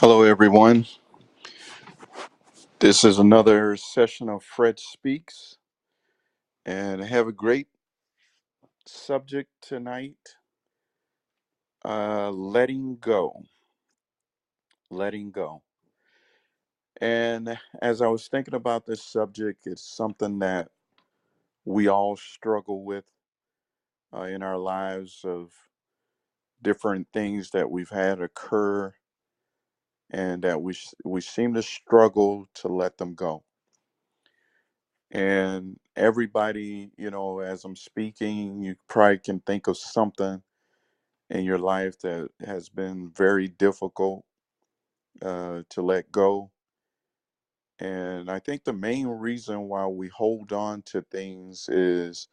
Hello, everyone. This is another session of Fred Speaks, and I have a great subject tonight uh, letting go. Letting go. And as I was thinking about this subject, it's something that we all struggle with uh, in our lives of different things that we've had occur and that we, we seem to struggle to let them go. And everybody, you know, as I'm speaking, you probably can think of something in your life that has been very difficult uh, to let go. And I think the main reason why we hold on to things is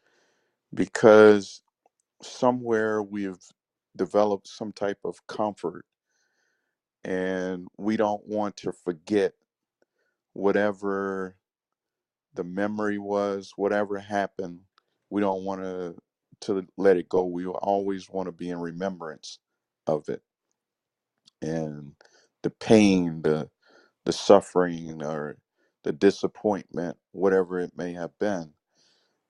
because somewhere we've developed some type of comfort and we don't want to forget whatever the memory was, whatever happened. We don't want to to let it go. We always want to be in remembrance of it and the pain, the the suffering or the disappointment, whatever it may have been.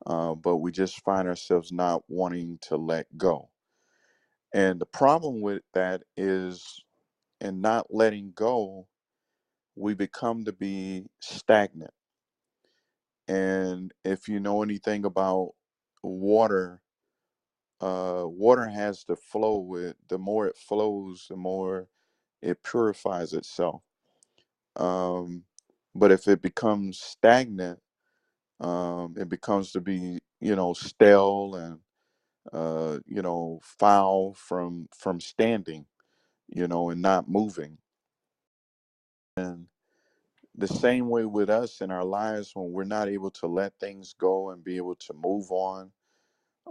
Uh, but we just find ourselves not wanting to let go. And the problem with that is, in not letting go, we become to be stagnant. And if you know anything about water, uh, water has to flow with the more it flows, the more it purifies itself. Um, but if it becomes stagnant, um, it becomes to be you know stale and uh, you know foul from from standing you know and not moving. And the same way with us in our lives when we're not able to let things go and be able to move on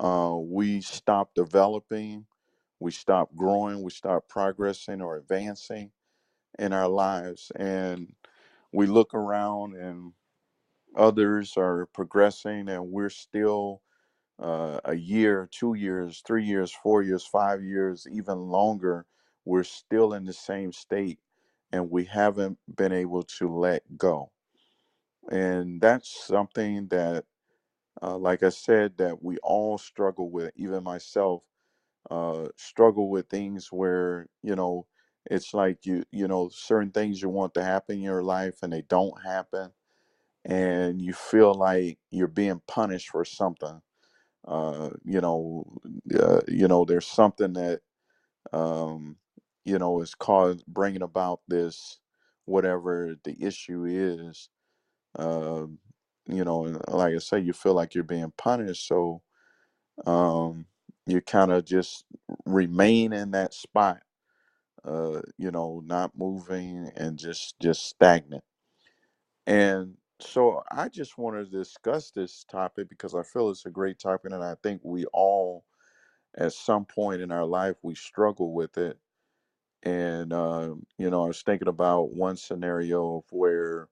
uh, we stop developing we stop growing we stop progressing or advancing in our lives. And we look around and others are progressing and we're still uh, a year, two years, three years, four years, five years, even longer, we're still in the same state and we haven't been able to let go. And that's something that, uh, like I said, that we all struggle with, even myself, uh, struggle with things where, you know, it's like you, you know, certain things you want to happen in your life and they don't happen. And you feel like you're being punished for something uh, you know, uh, you know, there's something that um, you know is caused bringing about this whatever the issue is. Um, you know, and like I say, you feel like you're being punished, so um, you kind of just remain in that spot, uh, you know, not moving and just just stagnant. And so I just want to discuss this topic because I feel it's a great topic, and I think we all at some point in our life we struggle with it and um, you know i was thinking about one scenario of where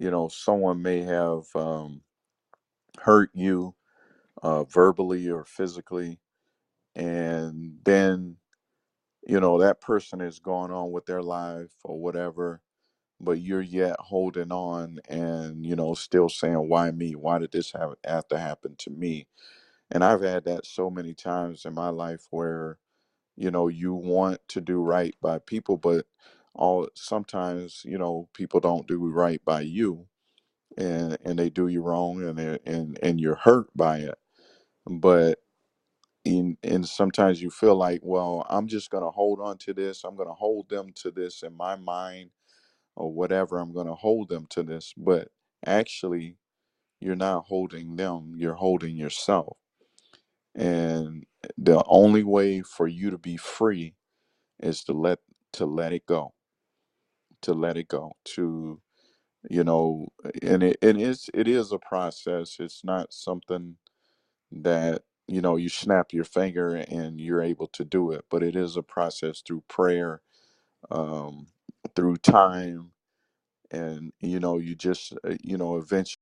you know someone may have um, hurt you uh, verbally or physically and then you know that person is going on with their life or whatever but you're yet holding on and you know still saying why me? Why did this have, have to happen to me? And i've had that so many times in my life where you know you want to do right by people but all sometimes you know people don't do right by you and and they do you wrong and and and you're hurt by it. But in and sometimes you feel like well i'm just going to hold on to this i'm going to hold them to this in my mind or whatever i'm going to hold them to this but actually you're not holding them you're holding yourself. And the only way for you to be free is to let to let it go to let it go to you know and it, it is it is a process. It's not something that you know you snap your finger and you're able to do it but it is a process through prayer um through time and you know you just uh, you know eventually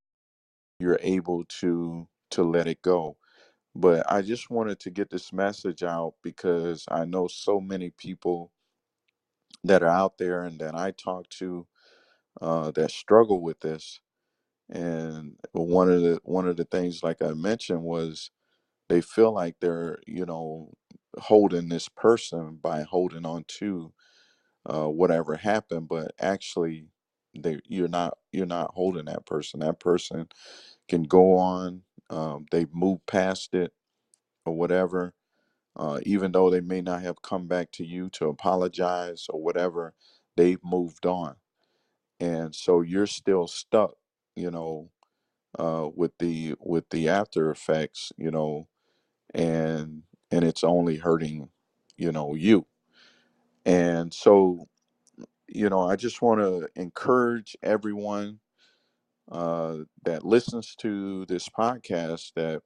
you're able to to let it go but i just wanted to get this message out because i know so many people that are out there and that I talk to uh, that struggle with this. And one of the one of the things, like I mentioned, was they feel like they're you know holding this person by holding on to uh, whatever happened, but actually they you're not you're not holding that person. That person can go on. Um, they've moved past it or whatever. Uh, even though they may not have come back to you to apologize or whatever, they've moved on, and so you're still stuck. You know, uh, with the with the after effects. You know, and and it's only hurting. You know you, and so you know I just want to encourage everyone uh, that listens to this podcast that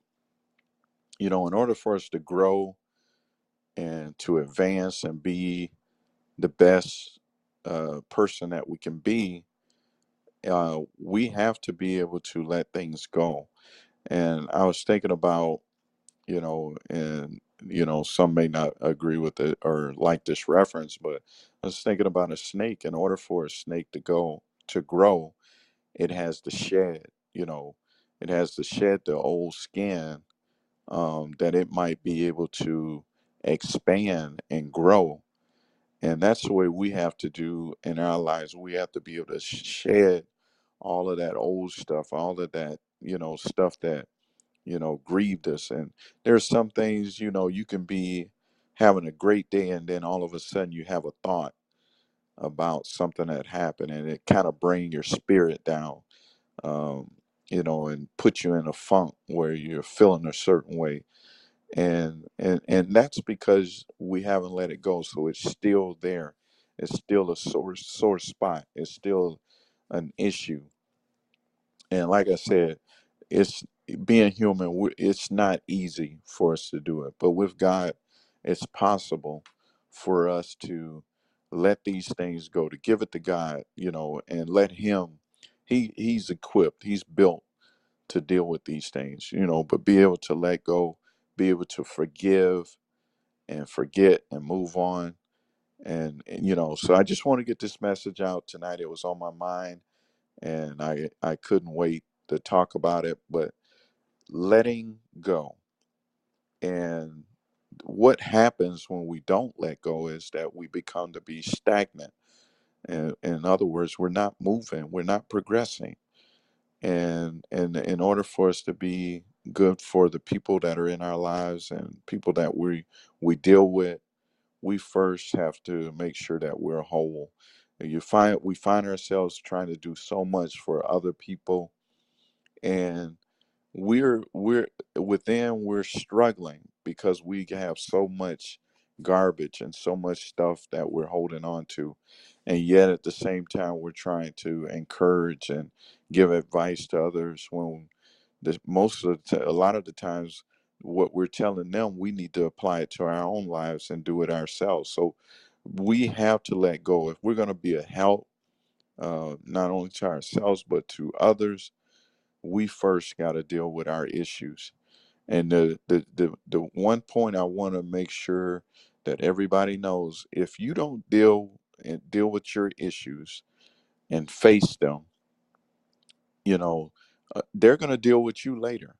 you know in order for us to grow and to advance and be the best uh, person that we can be uh, we have to be able to let things go. And i was thinking about you know and you know some may not agree with it or like this reference but i was thinking about a snake. In order for a snake to go to grow it has to shed you know it has to shed the old skin um, that it might be able to expand and grow. And that's the way we have to do in our lives. We have to be able to shed all of that old stuff, all of that, you know, stuff that, you know, grieved us. And there's some things, you know, you can be having a great day and then all of a sudden you have a thought about something that happened and it kind of bring your spirit down, um, you know, and put you in a funk where you're feeling a certain way. And and and that's because we haven't let it go so it's still there. It's still a sore sore spot. It's still an issue. And like i said it's being human it's not easy for us to do it but with god it's possible for us to let these things go to give it to god you know and let him he he's equipped he's built to deal with these things you know but be able to let go be able to forgive and forget and move on. And, and, you know, so I just want to get this message out tonight. It was on my mind and I I couldn't wait to talk about it. But letting go and what happens when we don't let go is that we become to be stagnant. And in other words, we're not moving, we're not progressing. And and in order for us to be good for the people that are in our lives and people that we we deal with we first have to make sure that we're whole. And you find we find ourselves trying to do so much for other people, and we're we're within we're struggling because we have so much garbage and so much stuff that we're holding on to, and yet at the same time we're trying to encourage and give advice to others when the most of the a lot of the times what we're telling them we need to apply it to our own lives and do it ourselves. So we have to let go. If we're going to be a help uh, not only to ourselves but to others we first got to deal with our issues and the, the the the one point i want to make sure that everybody knows if you don't deal and deal with your issues and face them you know uh, they're going to deal with you later.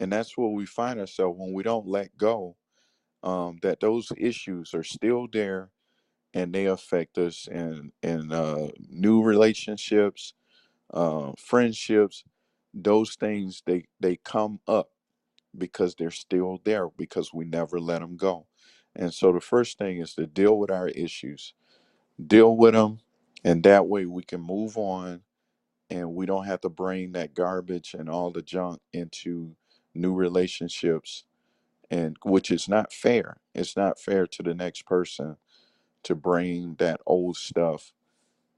And that's where we find ourselves when we don't let go um, that those issues are still there and they affect us in in uh, new relationships uh, friendships those things they they come up because they're still there because we never let them go and so the first thing is to deal with our issues deal with them and that way we can move on and we don't have to bring that garbage and all the junk into new relationships and which is not fair. It's not fair to the next person to bring that old stuff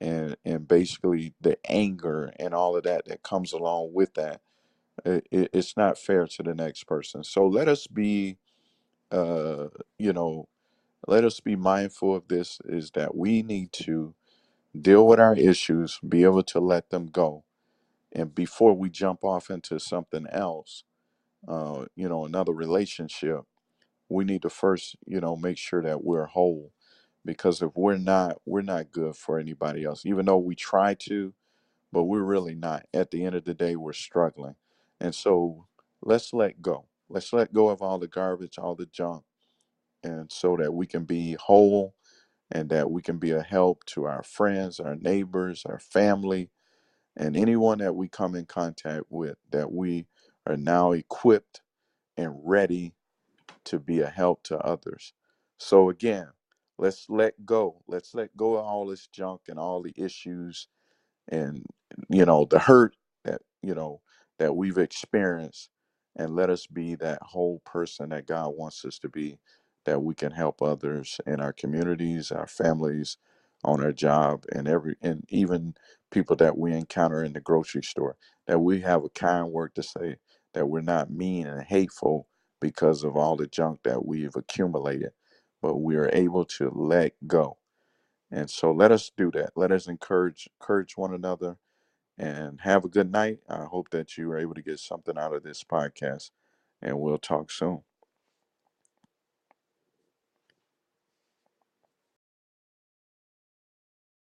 and and basically the anger and all of that that comes along with that. It, it, it's not fair to the next person. So let us be, uh, you know, let us be mindful of this. Is that we need to deal with our issues, be able to let them go, and before we jump off into something else, uh, you know, another relationship we need to first, you know, make sure that we're whole because if we're not we're not good for anybody else even though we try to but we're really not at the end of the day we're struggling and so let's let go let's let go of all the garbage all the junk and so that we can be whole and that we can be a help to our friends our neighbors our family and anyone that we come in contact with that we are now equipped and ready to be a help to others. So again, let's let go. Let's let go of all this junk and all the issues and you know the hurt that you know that we've experienced and let us be that whole person that God wants us to be that we can help others in our communities, our families, on our job and every and even people that we encounter in the grocery store that we have a kind word to say that we're not mean and hateful because of all the junk that we've accumulated but we are able to let go and so let us do that. Let us encourage encourage one another and have a good night. I hope that you were able to get something out of this podcast and we'll talk soon.